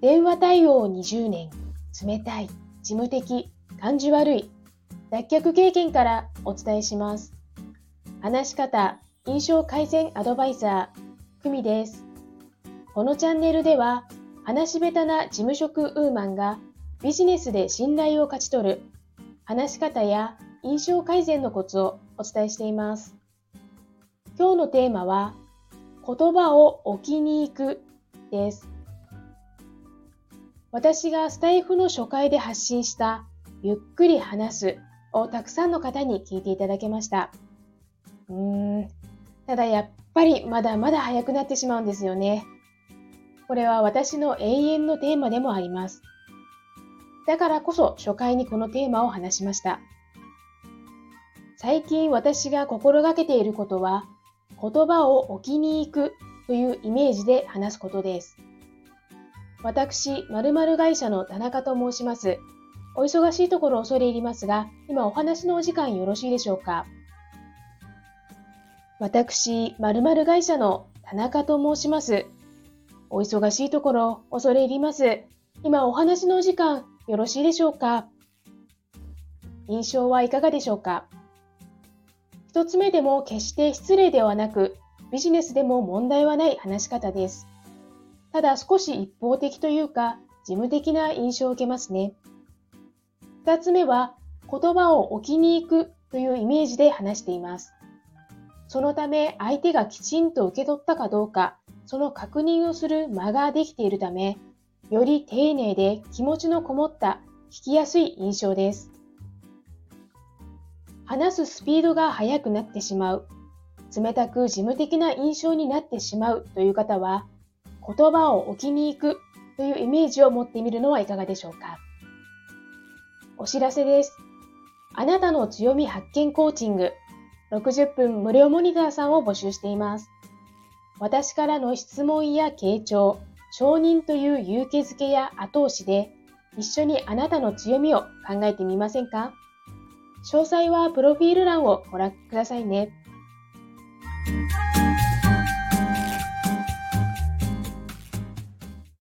電話対応20年、冷たい、事務的、感じ悪い、脱却経験からお伝えします。話し方、印象改善アドバイザー、久美です。このチャンネルでは、話し下手な事務職ウーマンがビジネスで信頼を勝ち取る話し方や印象改善のコツをお伝えしています。今日のテーマは、言葉を置きに行くです。私がスタイフの初回で発信したゆっくり話すをたくさんの方に聞いていただけました。うーん、ただやっぱりまだまだ早くなってしまうんですよね。これは私の永遠のテーマでもあります。だからこそ初回にこのテーマを話しました。最近私が心がけていることは、言葉を置きに行くというイメージで話すことです。私、〇〇会社の田中と申します。お忙しいところ恐れ入りますが、今お話のお時間よろしいでしょうか？私、〇〇会社の田中と申します。お忙しいところ恐れ入ります。今お話のお時間よろしいでしょうか？印象はいかがでしょうか？一つ目でも決して失礼ではなく、ビジネスでも問題はない話し方です。ただ少し一方的というか、事務的な印象を受けますね。二つ目は、言葉を置きに行くというイメージで話しています。そのため、相手がきちんと受け取ったかどうか、その確認をする間ができているため、より丁寧で気持ちのこもった聞きやすい印象です。話すスピードが速くなってしまう、冷たく事務的な印象になってしまうという方は、言葉を置きに行くというイメージを持ってみるのはいかがでしょうか？お知らせです。あなたの強み発見コーチング60分無料モニターさんを募集しています。私からの質問や傾聴、承認という勇気づけや後押しで一緒にあなたの強みを考えてみませんか？詳細はプロフィール欄をご覧くださいね。